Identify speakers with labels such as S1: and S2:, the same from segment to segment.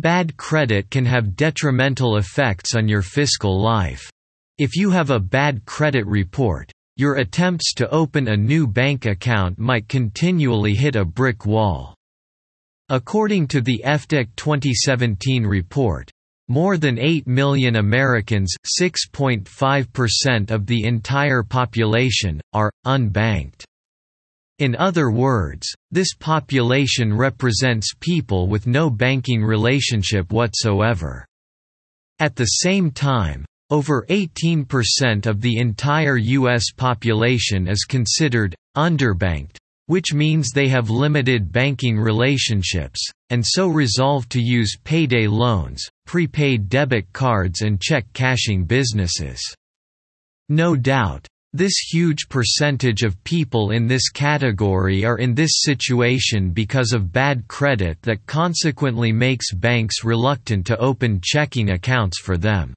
S1: Bad credit can have detrimental effects on your fiscal life. If you have a bad credit report, your attempts to open a new bank account might continually hit a brick wall. According to the FDIC 2017 report, more than 8 million Americans (6.5% of the entire population) are unbanked. In other words, this population represents people with no banking relationship whatsoever. At the same time, over 18% of the entire U.S. population is considered underbanked, which means they have limited banking relationships, and so resolve to use payday loans, prepaid debit cards and check cashing businesses. No doubt, this huge percentage of people in this category are in this situation because of bad credit that consequently makes banks reluctant to open checking accounts for them.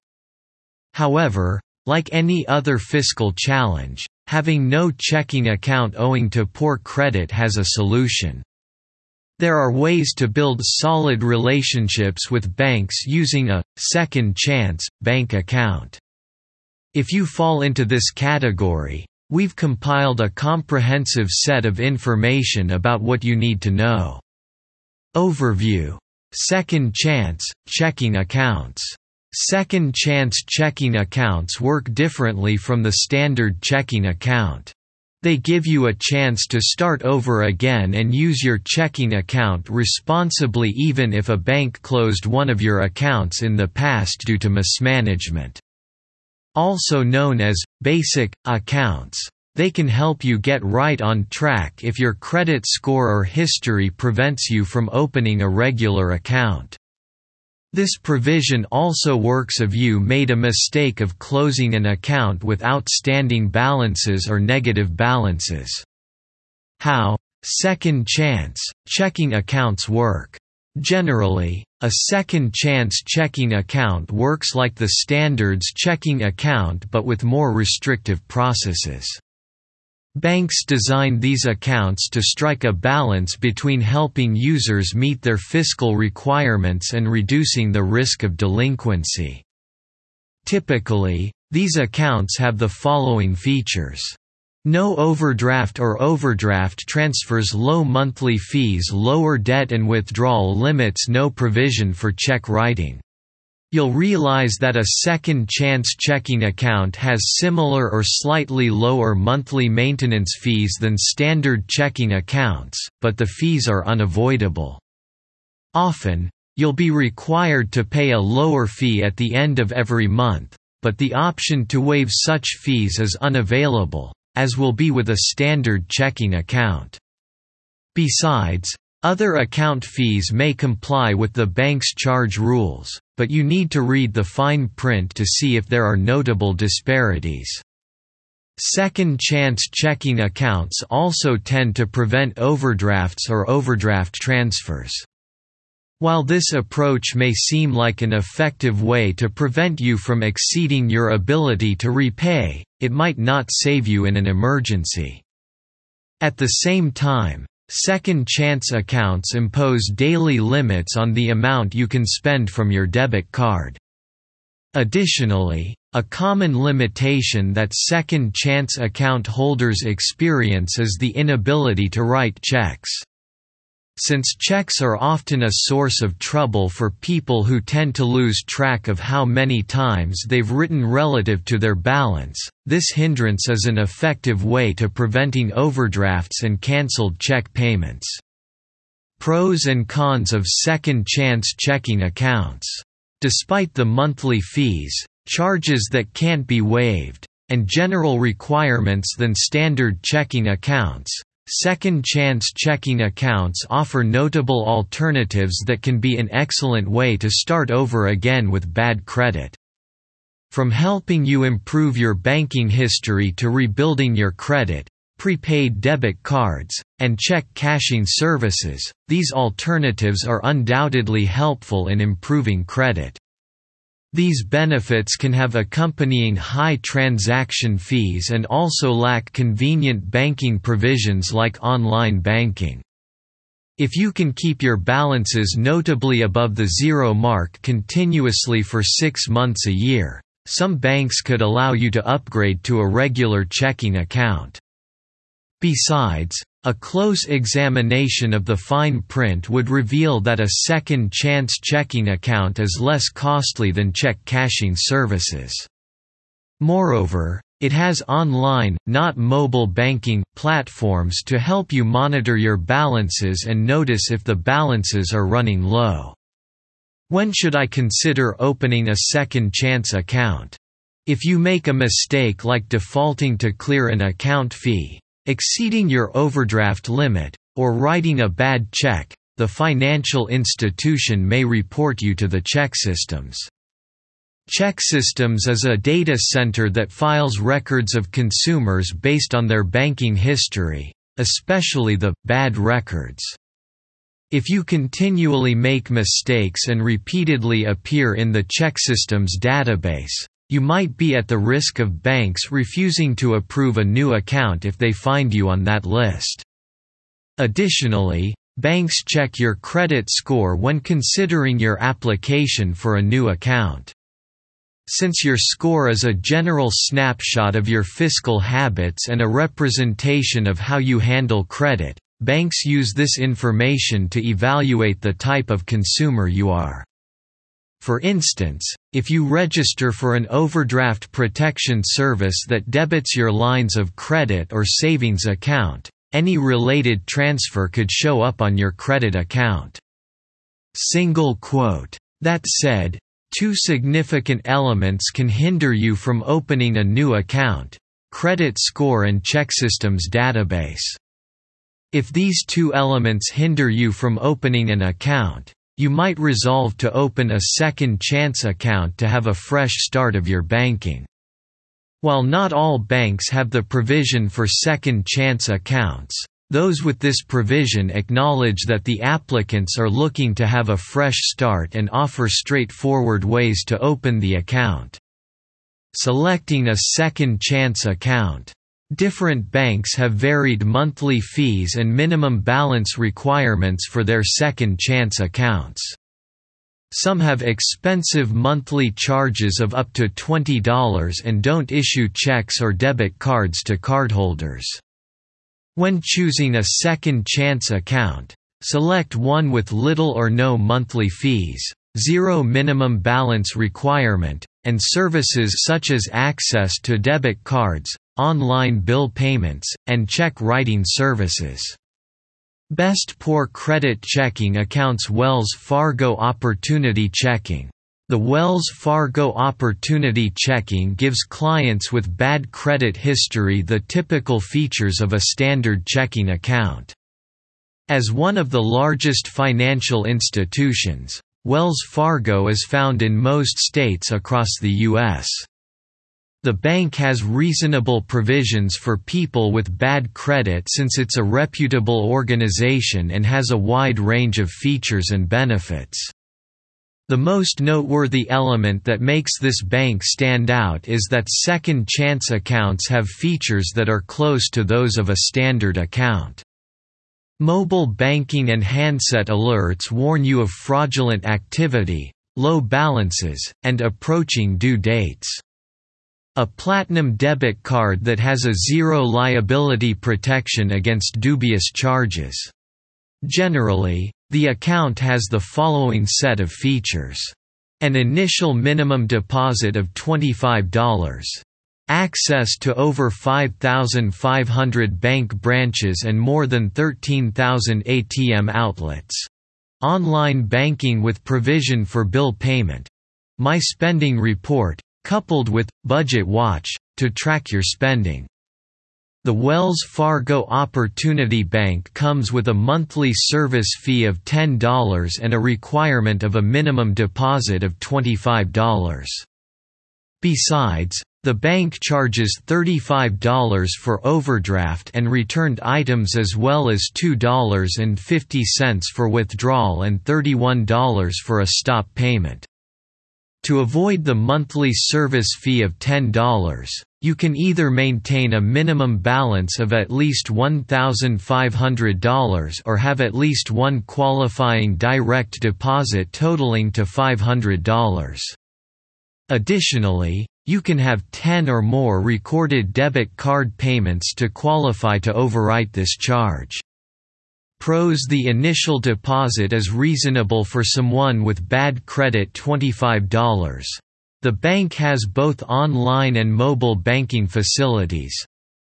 S1: However, like any other fiscal challenge, having no checking account owing to poor credit has a solution. There are ways to build solid relationships with banks using a second chance bank account. If you fall into this category, we've compiled a comprehensive set of information about what you need to know. Overview. Second chance, checking accounts. Second chance checking accounts work differently from the standard checking account. They give you a chance to start over again and use your checking account responsibly even if a bank closed one of your accounts in the past due to mismanagement also known as basic accounts. They can help you get right on track if your credit score or history prevents you from opening a regular account. This provision also works if you made a mistake of closing an account with outstanding balances or negative balances. How second chance checking accounts work Generally, a second chance checking account works like the standards checking account but with more restrictive processes. Banks design these accounts to strike a balance between helping users meet their fiscal requirements and reducing the risk of delinquency. Typically, these accounts have the following features. No overdraft or overdraft transfers low monthly fees lower debt and withdrawal limits no provision for check writing. You'll realize that a second chance checking account has similar or slightly lower monthly maintenance fees than standard checking accounts, but the fees are unavoidable. Often, you'll be required to pay a lower fee at the end of every month, but the option to waive such fees is unavailable as will be with a standard checking account. Besides, other account fees may comply with the bank's charge rules, but you need to read the fine print to see if there are notable disparities. Second chance checking accounts also tend to prevent overdrafts or overdraft transfers. While this approach may seem like an effective way to prevent you from exceeding your ability to repay, it might not save you in an emergency. At the same time, second chance accounts impose daily limits on the amount you can spend from your debit card. Additionally, a common limitation that second chance account holders experience is the inability to write checks. Since checks are often a source of trouble for people who tend to lose track of how many times they've written relative to their balance, this hindrance is an effective way to preventing overdrafts and cancelled check payments. Pros and cons of second chance checking accounts. Despite the monthly fees, charges that can't be waived, and general requirements than standard checking accounts, Second chance checking accounts offer notable alternatives that can be an excellent way to start over again with bad credit. From helping you improve your banking history to rebuilding your credit, prepaid debit cards, and check cashing services, these alternatives are undoubtedly helpful in improving credit. These benefits can have accompanying high transaction fees and also lack convenient banking provisions like online banking. If you can keep your balances notably above the zero mark continuously for six months a year, some banks could allow you to upgrade to a regular checking account. Besides, a close examination of the fine print would reveal that a second chance checking account is less costly than check cashing services. Moreover, it has online, not mobile banking, platforms to help you monitor your balances and notice if the balances are running low. When should I consider opening a second chance account? If you make a mistake like defaulting to clear an account fee, exceeding your overdraft limit, or writing a bad check, the financial institution may report you to the ChexSystems. Check Systems is a data center that files records of consumers based on their banking history, especially the bad records. If you continually make mistakes and repeatedly appear in the ChexSystems database, you might be at the risk of banks refusing to approve a new account if they find you on that list. Additionally, banks check your credit score when considering your application for a new account. Since your score is a general snapshot of your fiscal habits and a representation of how you handle credit, banks use this information to evaluate the type of consumer you are. For instance, if you register for an overdraft protection service that debits your lines of credit or savings account, any related transfer could show up on your credit account. Single quote. That said, Two significant elements can hinder you from opening a new account, credit score and ChexSystems database. If these two elements hinder you from opening an account, you might resolve to open a second chance account to have a fresh start of your banking. While not all banks have the provision for second chance accounts, those with this provision acknowledge that the applicants are looking to have a fresh start and offer straightforward ways to open the account. Selecting a second chance account. Different banks have varied monthly fees and minimum balance requirements for their second chance accounts. Some have expensive monthly charges of up to $20 and don't issue checks or debit cards to cardholders. When choosing a second chance account, select one with little or no monthly fees, zero minimum balance requirement, and services such as access to debit cards, online bill payments, and check writing services. Best Poor Credit Checking accounts Wells Fargo Opportunity Checking the Wells Fargo Opportunity Checking gives clients with bad credit history the typical features of a standard checking account. As one of the largest financial institutions, Wells Fargo is found in most states across the U.S. The bank has reasonable provisions for people with bad credit since it's a reputable organization and has a wide range of features and benefits. The most noteworthy element that makes this bank stand out is that second chance accounts have features that are close to those of a standard account. Mobile banking and handset alerts warn you of fraudulent activity, low balances, and approaching due dates. A platinum debit card that has a zero liability protection against dubious charges. Generally, the account has the following set of features. An initial minimum deposit of $25. Access to over 5,500 bank branches and more than 13,000 ATM outlets. Online banking with provision for bill payment. My Spending Report, coupled with Budget Watch, to track your spending. The Wells Fargo Opportunity Bank comes with a monthly service fee of $10 and a requirement of a minimum deposit of $25. Besides, the bank charges $35 for overdraft and returned items as well as $2.50 for withdrawal and $31 for a stop payment. To avoid the monthly service fee of $10, You can either maintain a minimum balance of at least $1,500 or have at least one qualifying direct deposit totaling to $500. Additionally, you can have 10 or more recorded debit card payments to qualify to overwrite this charge. Pros The initial deposit is reasonable for someone with bad credit $25. The bank has both online and mobile banking facilities.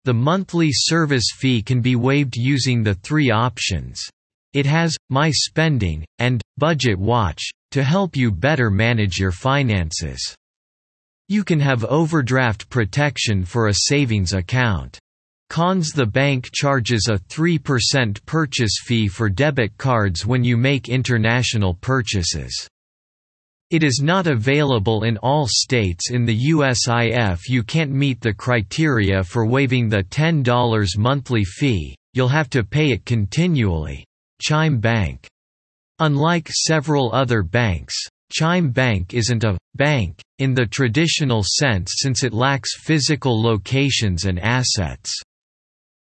S1: The monthly service fee can be waived using the three options. It has, My Spending, and, Budget Watch, to help you better manage your finances. You can have overdraft protection for a savings account. Cons The bank charges a 3% purchase fee for debit cards when you make international purchases. It is not available in all states in the USIF you can't meet the criteria for waiving the $10 monthly fee, you'll have to pay it continually. Chime Bank. Unlike several other banks, Chime Bank isn't a «bank» in the traditional sense since it lacks physical locations and assets.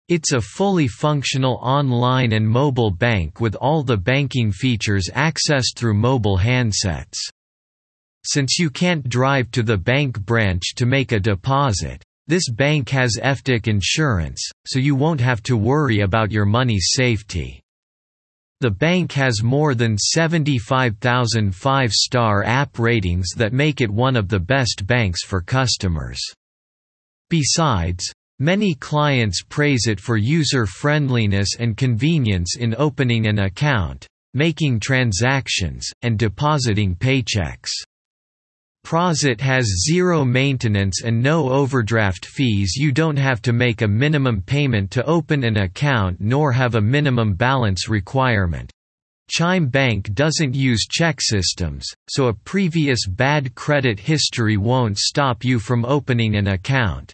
S1: It's a fully functional online and mobile bank with all the banking features accessed through mobile handsets. Since you can't drive to the bank branch to make a deposit, this bank has FDIC insurance, so you won't have to worry about your money's safety. The bank has more than 75,000 five-star app ratings that make it one of the best banks for customers. Besides, many clients praise it for user-friendliness and convenience in opening an account, making transactions, and depositing paychecks. Prosit has zero maintenance and no overdraft fees you don't have to make a minimum payment to open an account nor have a minimum balance requirement. Chime Bank doesn't use ChexSystems, so a previous bad credit history won't stop you from opening an account.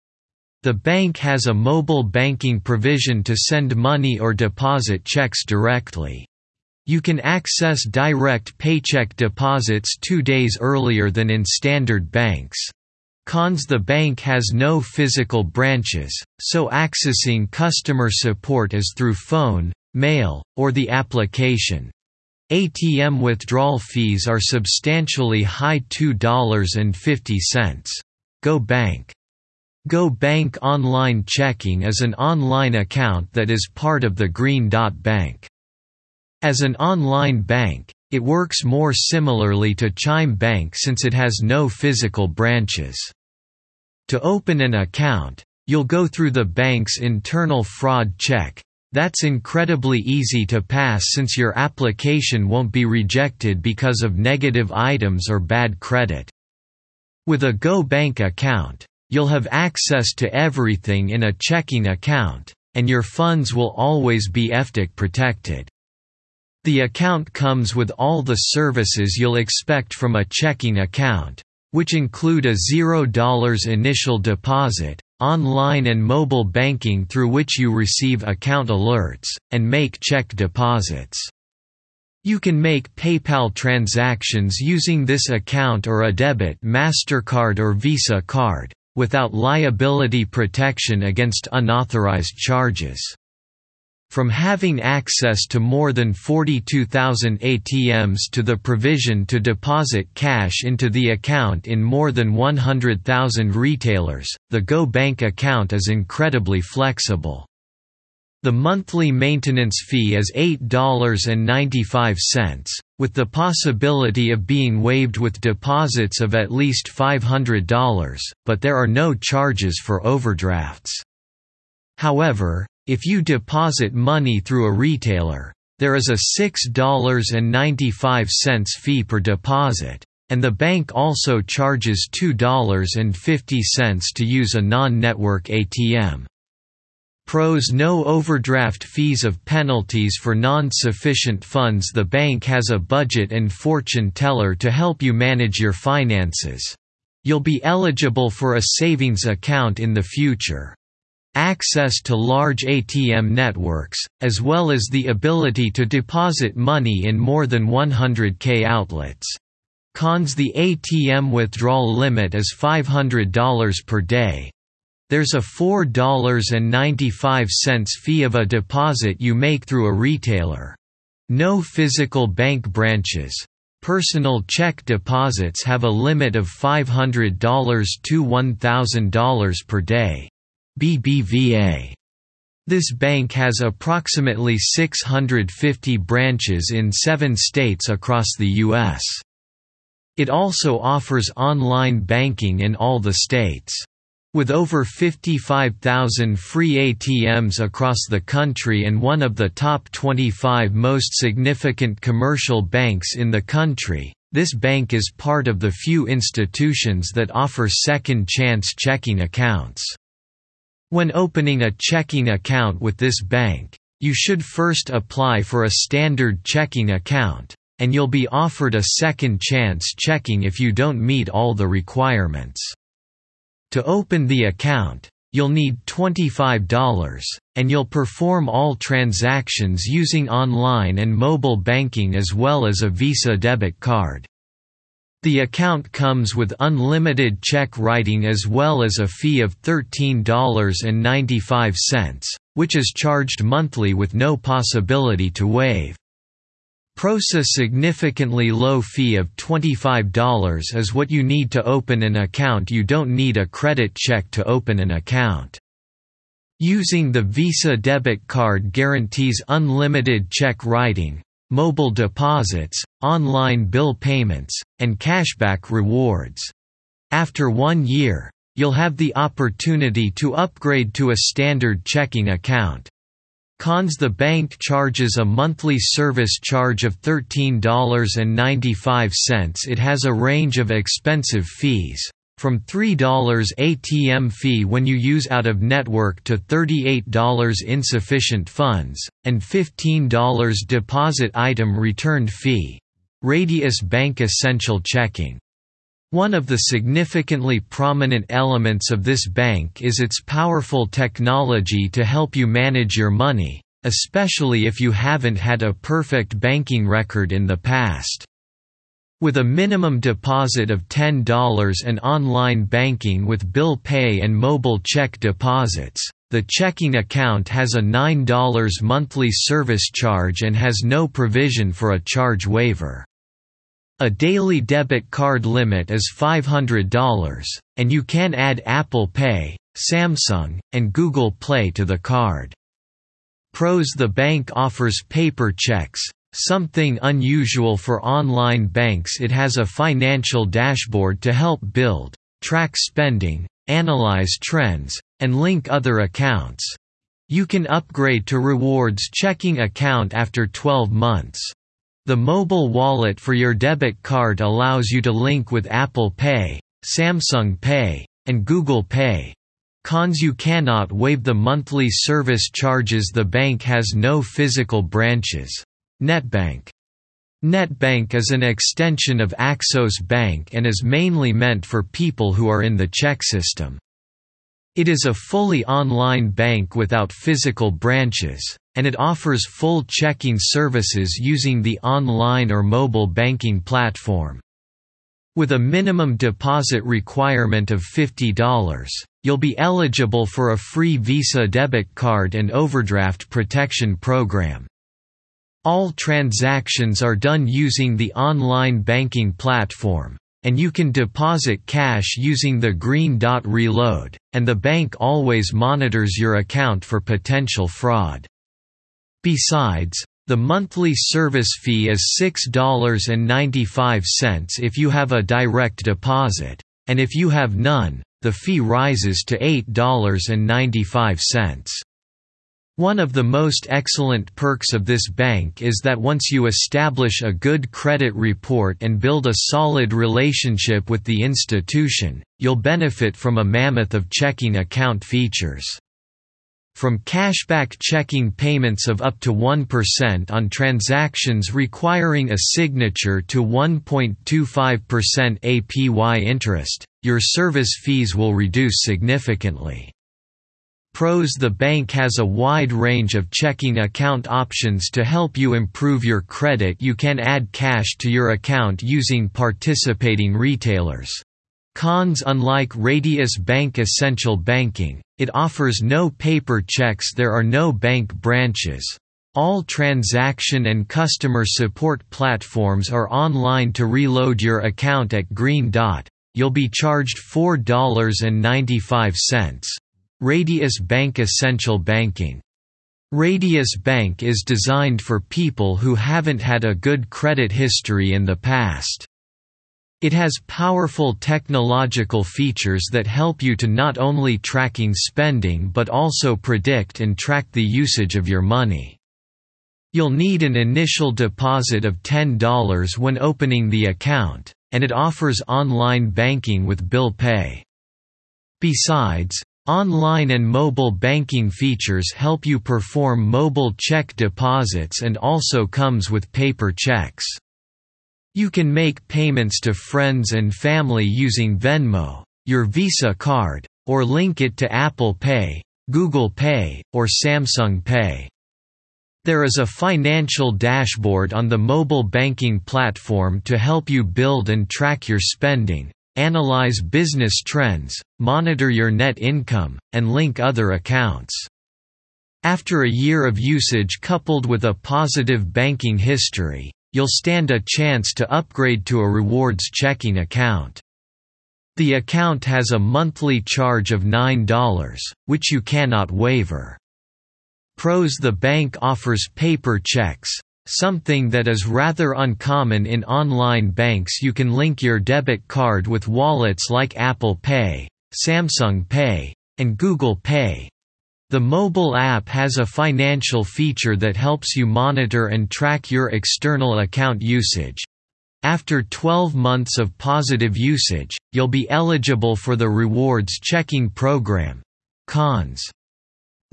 S1: The bank has a mobile banking provision to send money or deposit checks directly. You can access direct paycheck deposits two days earlier than in standard banks. Cons The bank has no physical branches, so accessing customer support is through phone, mail, or the application. ATM withdrawal fees are substantially high $2.50. Go Bank Go Bank Online Checking is an online account that is part of the Green Dot Bank. As an online bank, it works more similarly to Chime Bank since it has no physical branches. To open an account, you'll go through the bank's internal fraud check. That's incredibly easy to pass since your application won't be rejected because of negative items or bad credit. With a GoBank account, you'll have access to everything in a checking account, and your funds will always be FDIC protected. The account comes with all the services you'll expect from a checking account, which include a $0 initial deposit, online and mobile banking through which you receive account alerts, and make check deposits. You can make PayPal transactions using this account or a debit MasterCard or Visa card, without liability protection against unauthorized charges. From having access to more than 42,000 ATMs to the provision to deposit cash into the account in more than 100,000 retailers, the GoBank account is incredibly flexible. The monthly maintenance fee is $8.95, with the possibility of being waived with deposits of at least $500, but there are no charges for overdrafts. However, if you deposit money through a retailer, there is a $6.95 fee per deposit, and the bank also charges $2.50 to use a non-network ATM. Pros No overdraft fees of penalties for non-sufficient funds The bank has a budget and fortune teller to help you manage your finances. You'll be eligible for a savings account in the future access to large ATM networks, as well as the ability to deposit money in more than 100k outlets. Cons The ATM withdrawal limit is $500 per day. There's a $4.95 fee of a deposit you make through a retailer. No physical bank branches. Personal check deposits have a limit of $500 to $1,000 per day. BBVA. This bank has approximately 650 branches in seven states across the U.S. It also offers online banking in all the states. With over 55,000 free ATMs across the country and one of the top 25 most significant commercial banks in the country, this bank is part of the few institutions that offer second chance checking accounts. When opening a checking account with this bank, you should first apply for a standard checking account, and you'll be offered a second chance checking if you don't meet all the requirements. To open the account, you'll need $25, and you'll perform all transactions using online and mobile banking as well as a Visa debit card. The account comes with unlimited check writing as well as a fee of $13.95, which is charged monthly with no possibility to waive. Prosa significantly low fee of $25 is what you need to open an account you don't need a credit check to open an account. Using the Visa debit card guarantees unlimited check writing, mobile deposits, online bill payments, and cashback rewards. After one year, you'll have the opportunity to upgrade to a standard checking account, Cons The bank charges a monthly service charge of $13.95 It has a range of expensive fees, from $3 ATM fee when you use out-of-network to $38 insufficient funds, and $15 deposit item returned fee. Radius Bank Essential Checking one of the significantly prominent elements of this bank is its powerful technology to help you manage your money, especially if you haven't had a perfect banking record in the past. With a minimum deposit of $10 and online banking with bill pay and mobile check deposits, the checking account has a $9 monthly service charge and has no provision for a charge waiver. A daily debit card limit is $500, and you can add Apple Pay, Samsung, and Google Play to the card. Pros The bank offers paper checks, something unusual for online banks it has a financial dashboard to help build, track spending, analyze trends, and link other accounts. You can upgrade to rewards checking account after 12 months. The mobile wallet for your debit card allows you to link with Apple Pay, Samsung Pay, and Google Pay. Cons You cannot waive the monthly service charges The bank has no physical branches. NetBank NetBank is an extension of Axos Bank and is mainly meant for people who are in the check system. It is a fully online bank without physical branches and it offers full checking services using the online or mobile banking platform. With a minimum deposit requirement of $50, you'll be eligible for a free Visa debit card and overdraft protection program. All transactions are done using the online banking platform, and you can deposit cash using the green dot reload, and the bank always monitors your account for potential fraud. Besides, the monthly service fee is $6.95 if you have a direct deposit, and if you have none, the fee rises to $8.95. One of the most excellent perks of this bank is that once you establish a good credit report and build a solid relationship with the institution, you'll benefit from a mammoth of checking account features. From cashback checking payments of up to 1% on transactions requiring a signature to 1.25% APY interest, your service fees will reduce significantly. Pros The bank has a wide range of checking account options to help you improve your credit You can add cash to your account using participating retailers. Cons Unlike Radius Bank Essential Banking, it offers no paper checks there are no bank branches. All transaction and customer support platforms are online to reload your account at Green Dot. You'll be charged $4.95. Radius Bank Essential Banking. Radius Bank is designed for people who haven't had a good credit history in the past. It has powerful technological features that help you to not only tracking spending but also predict and track the usage of your money. You'll need an initial deposit of $10 when opening the account, and it offers online banking with bill pay. Besides, online and mobile banking features help you perform mobile check deposits and also comes with paper checks. You can make payments to friends and family using Venmo, your Visa card, or link it to Apple Pay, Google Pay, or Samsung Pay. There is a financial dashboard on the mobile banking platform to help you build and track your spending, analyze business trends, monitor your net income, and link other accounts. After a year of usage coupled with a positive banking history, you'll stand a chance to upgrade to a rewards checking account. The account has a monthly charge of $9, which you cannot waiver. Pros The bank offers paper checks, something that is rather uncommon in online banks you can link your debit card with wallets like Apple Pay, Samsung Pay, and Google Pay. The mobile app has a financial feature that helps you monitor and track your external account usage. After 12 months of positive usage, you'll be eligible for the rewards checking program. Cons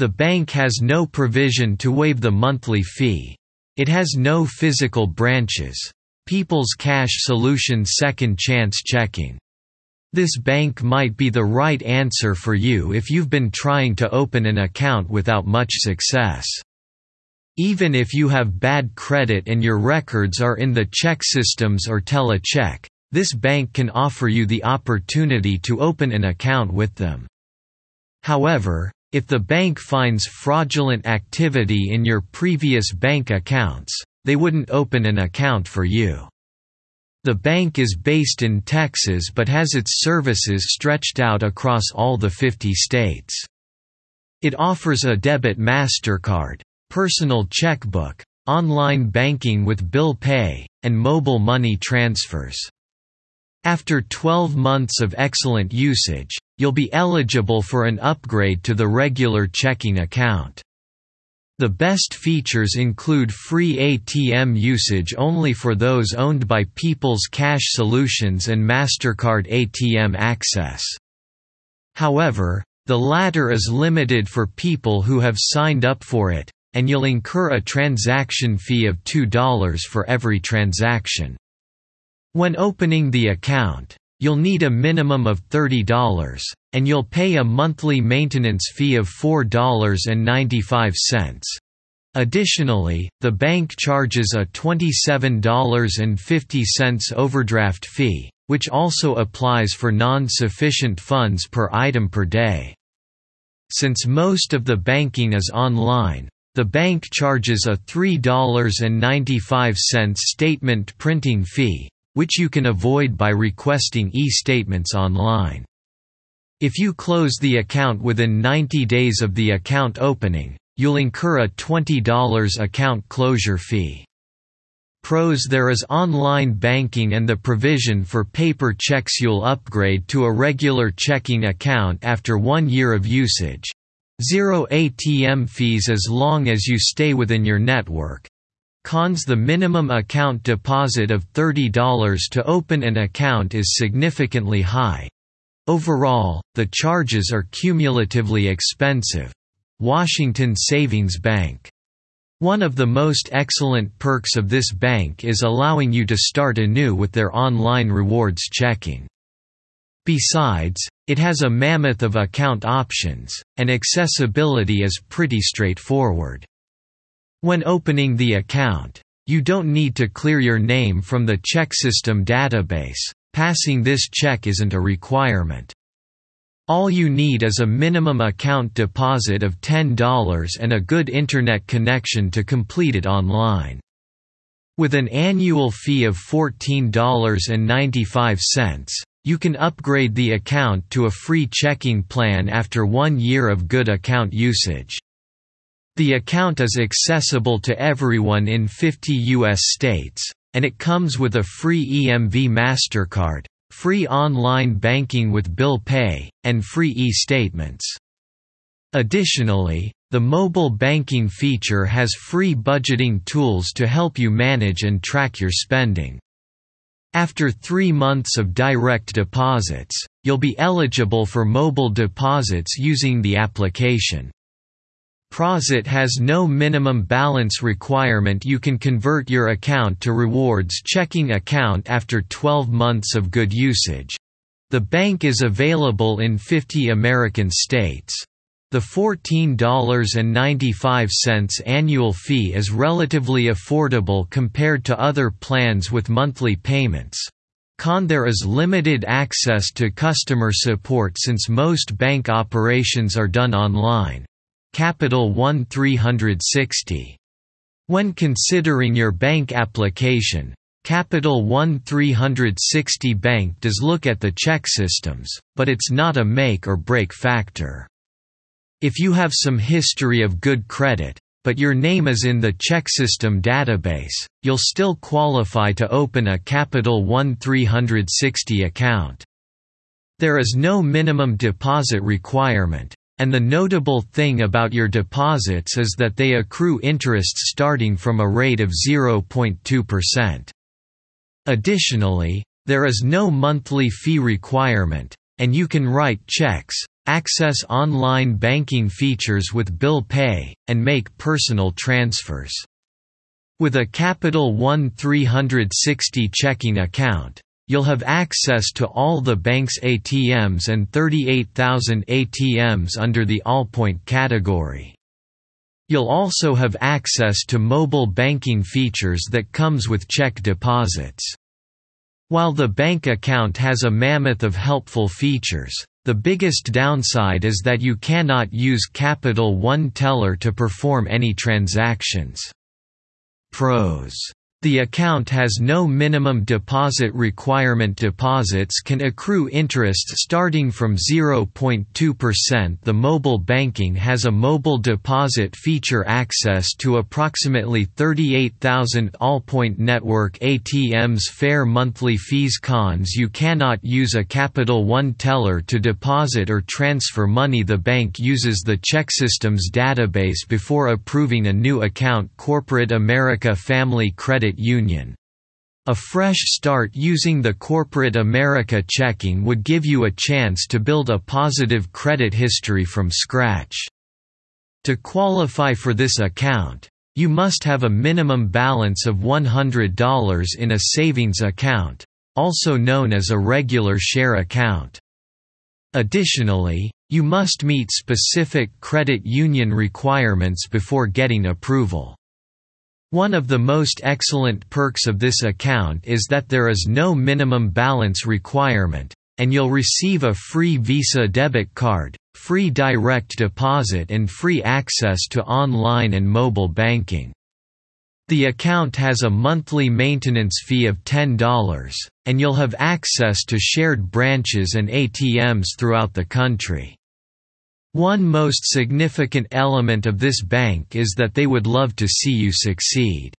S1: the bank has no provision to waive the monthly fee. It has no physical branches. People's Cash Solutions Second Chance Checking. This bank might be the right answer for you if you've been trying to open an account without much success. Even if you have bad credit and your records are in the ChexSystems or TeleCheck, this bank can offer you the opportunity to open an account with them. However, if the bank finds fraudulent activity in your previous bank accounts, they wouldn't open an account for you. The bank is based in Texas but has its services stretched out across all the 50 states. It offers a debit MasterCard, personal checkbook, online banking with bill pay, and mobile money transfers. After 12 months of excellent usage, you'll be eligible for an upgrade to the regular checking account. The best features include free ATM usage only for those owned by People's Cash Solutions and MasterCard ATM access. However, the latter is limited for people who have signed up for it, and you'll incur a transaction fee of $2 for every transaction. When opening the account, you'll need a minimum of $30, and you'll pay a monthly maintenance fee of $4.95. Additionally, the bank charges a $27.50 overdraft fee, which also applies for non-sufficient funds per item per day. Since most of the banking is online, the bank charges a $3.95 statement printing fee, which you can avoid by requesting e-statements online. If you close the account within 90 days of the account opening, you'll incur a $20 account closure fee. Pros There is online banking and the provision for paper checks you'll upgrade to a regular checking account after one year of usage. Zero ATM fees as long as you stay within your network, Cons The minimum account deposit of $30 to open an account is significantly high. Overall, the charges are cumulatively expensive. Washington Savings Bank. One of the most excellent perks of this bank is allowing you to start anew with their online rewards checking. Besides, it has a mammoth of account options, and accessibility is pretty straightforward. When opening the account, you don't need to clear your name from the check system database, passing this check isn't a requirement. All you need is a minimum account deposit of $10 and a good internet connection to complete it online. With an annual fee of $14.95, you can upgrade the account to a free checking plan after one year of good account usage. The account is accessible to everyone in 50 U.S. states, and it comes with a free EMV MasterCard, free online banking with bill pay, and free e-statements. Additionally, the mobile banking feature has free budgeting tools to help you manage and track your spending. After three months of direct deposits, you'll be eligible for mobile deposits using the application. Prosit has no minimum balance requirement you can convert your account to rewards checking account after 12 months of good usage. The bank is available in 50 American states. The $14.95 annual fee is relatively affordable compared to other plans with monthly payments. Con there is limited access to customer support since most bank operations are done online. Capital One 360. When considering your bank application, Capital One 360 Bank does look at the ChexSystems, but it's not a make or break factor. If you have some history of good credit, but your name is in the check system database, you'll still qualify to open a Capital One 360 account. There is no minimum deposit requirement, and the notable thing about your deposits is that they accrue interest starting from a rate of 0.2%. Additionally, there is no monthly fee requirement, and you can write checks, access online banking features with bill pay, and make personal transfers. With a Capital One 360 checking account, you'll have access to all the bank's ATMs and 38,000 ATMs under the Allpoint category. You'll also have access to mobile banking features that comes with check deposits. While the bank account has a mammoth of helpful features, the biggest downside is that you cannot use Capital One Teller to perform any transactions. Pros the account has no minimum deposit requirement. Deposits can accrue interest starting from 0.2% The mobile banking has a mobile deposit feature access to approximately 38,000 Allpoint network ATMs fair monthly fees Cons. You cannot use a Capital One teller to deposit or transfer money. The bank uses the check system's database before approving a new account. Corporate America Family Credit Credit Union. A fresh start using the Corporate America checking would give you a chance to build a positive credit history from scratch. To qualify for this account, you must have a minimum balance of $100 in a savings account, also known as a regular share account. Additionally, you must meet specific credit union requirements before getting approval. One of the most excellent perks of this account is that there is no minimum balance requirement, and you'll receive a free Visa debit card, free direct deposit and free access to online and mobile banking. The account has a monthly maintenance fee of $10, and you'll have access to shared branches and ATMs throughout the country. One most significant element of this bank is that they would love to see you succeed.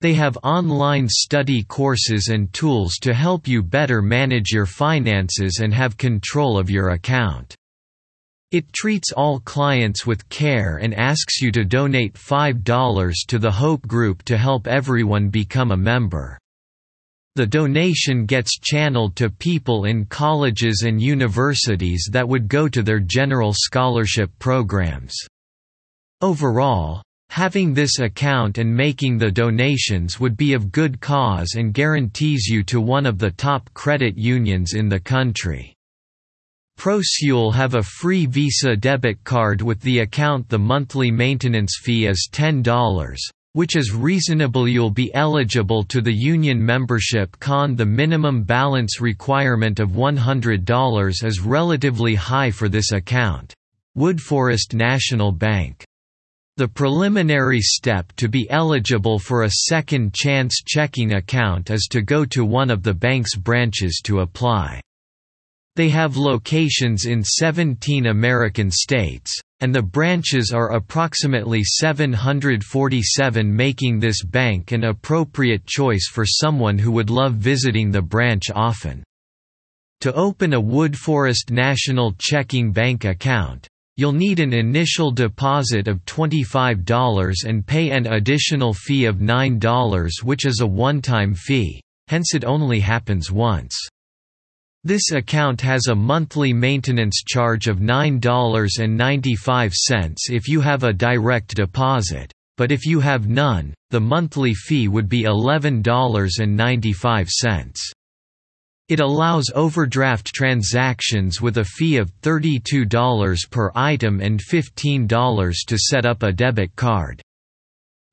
S1: They have online study courses and tools to help you better manage your finances and have control of your account. It treats all clients with care and asks you to donate $5 to the Hope Group to help everyone become a member. The donation gets channeled to people in colleges and universities that would go to their general scholarship programs. Overall, having this account and making the donations would be of good cause and guarantees you to one of the top credit unions in the country. Prosuel have a free Visa debit card with the account the monthly maintenance fee is $10, which is reasonable you'll be eligible to the union membership con the minimum balance requirement of $100 is relatively high for this account. Woodforest National Bank. The preliminary step to be eligible for a second chance checking account is to go to one of the bank's branches to apply. They have locations in 17 American states, and the branches are approximately 747 making this bank an appropriate choice for someone who would love visiting the branch often. To open a Woodforest National Checking Bank account, you'll need an initial deposit of $25 and pay an additional fee of $9 which is a one-time fee, hence it only happens once. This account has a monthly maintenance charge of $9.95 if you have a direct deposit, but if you have none, the monthly fee would be $11.95. It allows overdraft transactions with a fee of $32 per item and $15 to set up a debit card.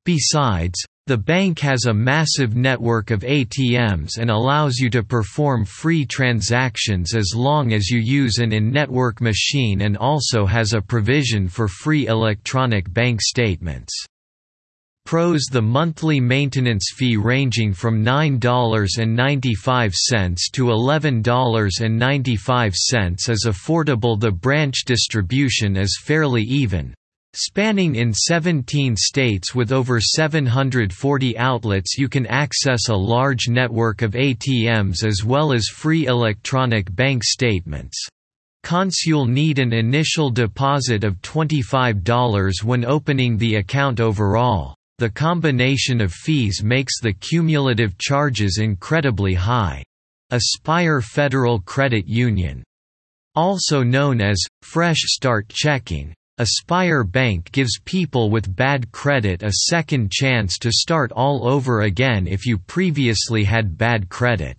S1: Besides, the bank has a massive network of ATMs and allows you to perform free transactions as long as you use an in-network machine and also has a provision for free electronic bank statements. Pros The monthly maintenance fee ranging from $9.95 to $11.95 is affordable The branch distribution is fairly even, Spanning in 17 states with over 740 outlets you can access a large network of ATMs as well as free electronic bank statements. Cons you'll need an initial deposit of $25 when opening the account overall. The combination of fees makes the cumulative charges incredibly high. Aspire Federal Credit Union also known as Fresh Start Checking Aspire Bank gives people with bad credit a second chance to start all over again if you previously had bad credit.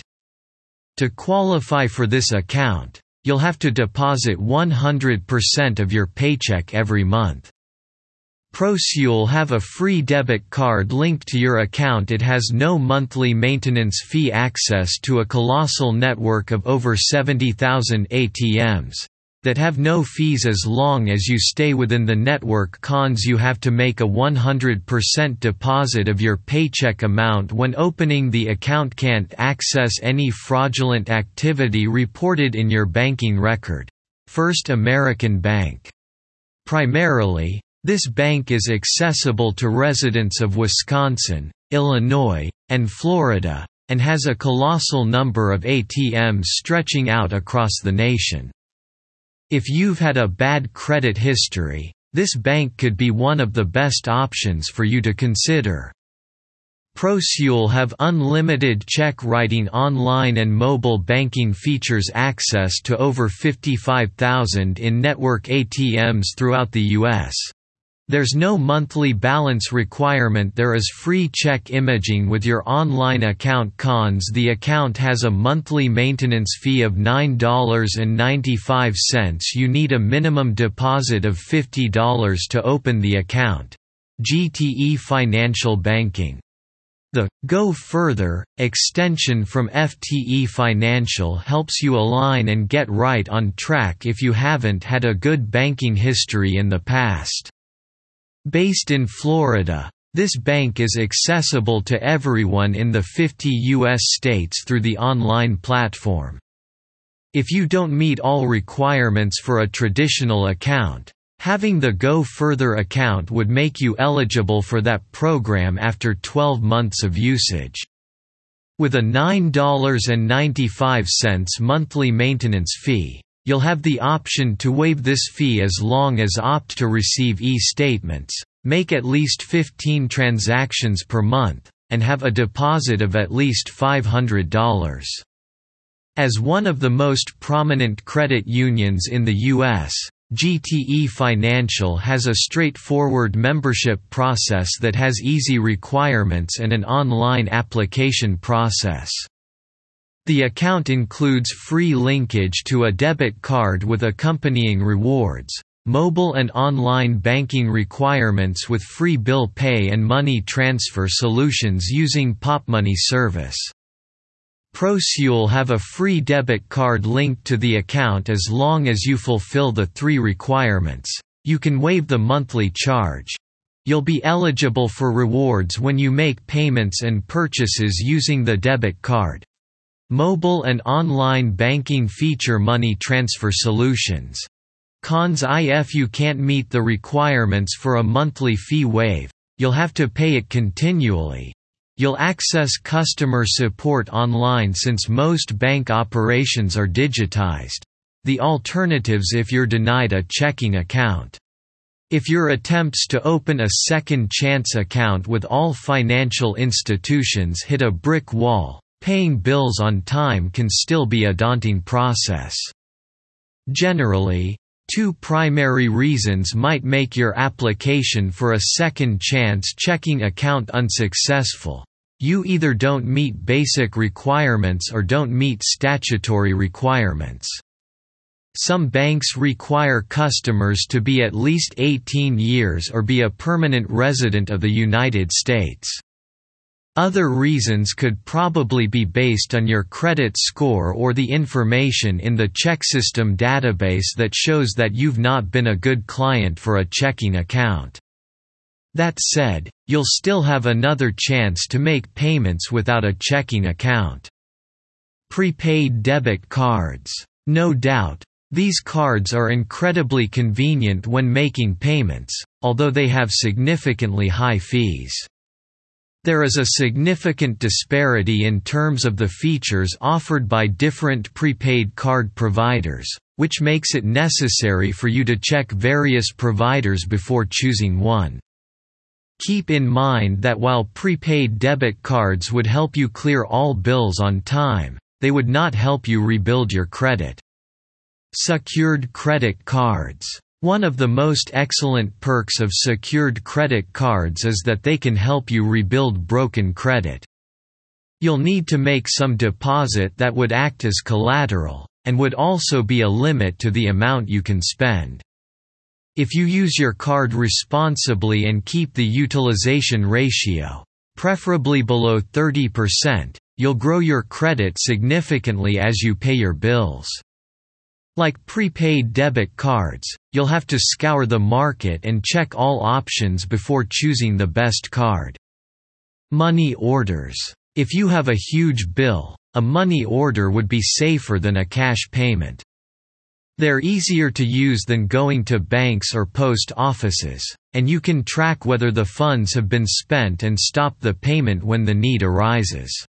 S1: To qualify for this account, you'll have to deposit 100% of your paycheck every month. ProSuel have a free debit card linked to your account it has no monthly maintenance fee access to a colossal network of over 70,000 ATMs that have no fees as long as you stay within the network cons you have to make a 100% deposit of your paycheck amount when opening the account can't access any fraudulent activity reported in your banking record. First American Bank. Primarily, this bank is accessible to residents of Wisconsin, Illinois, and Florida, and has a colossal number of ATMs stretching out across the nation. If you've had a bad credit history, this bank could be one of the best options for you to consider. ProSuel have unlimited check writing online and mobile banking features access to over 55,000 in-network ATMs throughout the U.S. There's no monthly balance requirement there is free check imaging with your online account cons The account has a monthly maintenance fee of $9.95 you need a minimum deposit of $50 to open the account. GTE Financial Banking the Go Further extension from GTE Financial helps you align and get right on track if you haven't had a good banking history in the past. Based in Florida, this bank is accessible to everyone in the 50 U.S. states through the online platform. If you don't meet all requirements for a traditional account, having the Go Further account would make you eligible for that program after 12 months of usage. With a $9.95 monthly maintenance fee, You'll have the option to waive this fee as long as opt to receive e-statements, make at least 15 transactions per month, and have a deposit of at least $500. As one of the most prominent credit unions in the U.S., GTE Financial has a straightforward membership process that has easy requirements and an online application process. The account includes free linkage to a debit card with accompanying rewards, mobile and online banking requirements with free bill pay and money transfer solutions using Popmoney service. Proseal have a free debit card linked to the account as long as you fulfill the three requirements. You can waive the monthly charge. You'll be eligible for rewards when you make payments and purchases using the debit card. Mobile and online banking feature money transfer solutions. Cons if you can't meet the requirements for a monthly fee waive, you'll have to pay it continually. You'll access customer support online since most bank operations are digitized. The alternatives if you're denied a checking account. If your attempts to open a second chance account with all financial institutions hit a brick wall, Paying bills on time can still be a daunting process. Generally, two primary reasons might make your application for a second chance checking account unsuccessful. You either don't meet basic requirements or don't meet statutory requirements. Some banks require customers to be at least 18 years or be a permanent resident of the United States. Other reasons could probably be based on your credit score or the information in the ChexSystem database that shows that you've not been a good client for a checking account. That said, you'll still have another chance to make payments without a checking account. Prepaid debit cards. No doubt, these cards are incredibly convenient when making payments, although they have significantly high fees. There is a significant disparity in terms of the features offered by different prepaid card providers, which makes it necessary for you to check various providers before choosing one. Keep in mind that while prepaid debit cards would help you clear all bills on time, they would not help you rebuild your credit. Secured credit cards one of the most excellent perks of secured credit cards is that they can help you rebuild broken credit. You'll need to make some deposit that would act as collateral, and would also be a limit to the amount you can spend. If you use your card responsibly and keep the utilization ratio, preferably below 30%, you'll grow your credit significantly as you pay your bills. Like prepaid debit cards, you'll have to scour the market and check all options before choosing the best card. Money orders. If you have a huge bill, a money order would be safer than a cash payment. They're easier to use than going to banks or post offices, and you can track whether the funds have been spent and stop the payment when the need arises.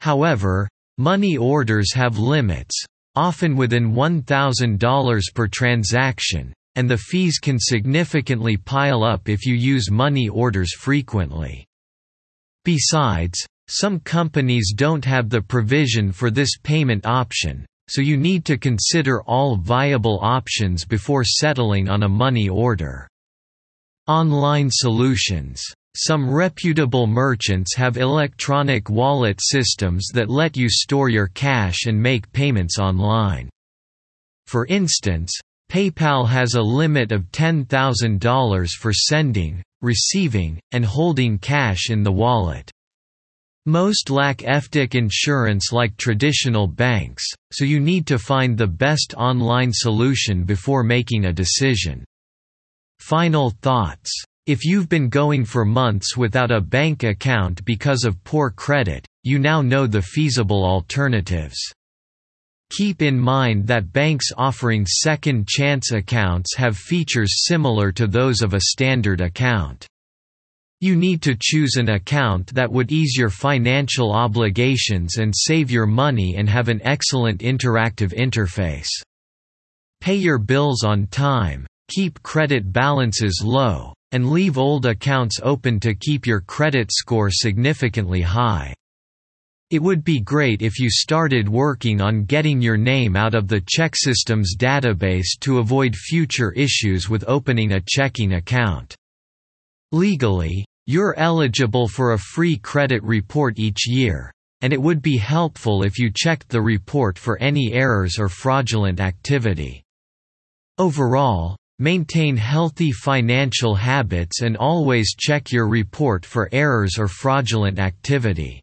S1: However, money orders have limits, often within $1,000 per transaction, and the fees can significantly pile up if you use money orders frequently. Besides, some companies don't have the provision for this payment option, so you need to consider all viable options before settling on a money order. Online solutions some reputable merchants have electronic wallet systems that let you store your cash and make payments online. For instance, PayPal has a limit of $10,000 for sending, receiving, and holding cash in the wallet. Most lack FDIC insurance like traditional banks, so you need to find the best online solution before making a decision. Final thoughts if you've been going for months without a bank account because of poor credit, you now know the feasible alternatives. Keep in mind that banks offering second chance accounts have features similar to those of a standard account. You need to choose an account that would ease your financial obligations and save your money and have an excellent interactive interface. Pay your bills on time, keep credit balances low, and leave old accounts open to keep your credit score significantly high. It would be great if you started working on getting your name out of the ChexSystems database to avoid future issues with opening a checking account. Legally, you're eligible for a free credit report each year, and it would be helpful if you checked the report for any errors or fraudulent activity. Overall, Maintain healthy financial habits and always check your report for errors or fraudulent activity.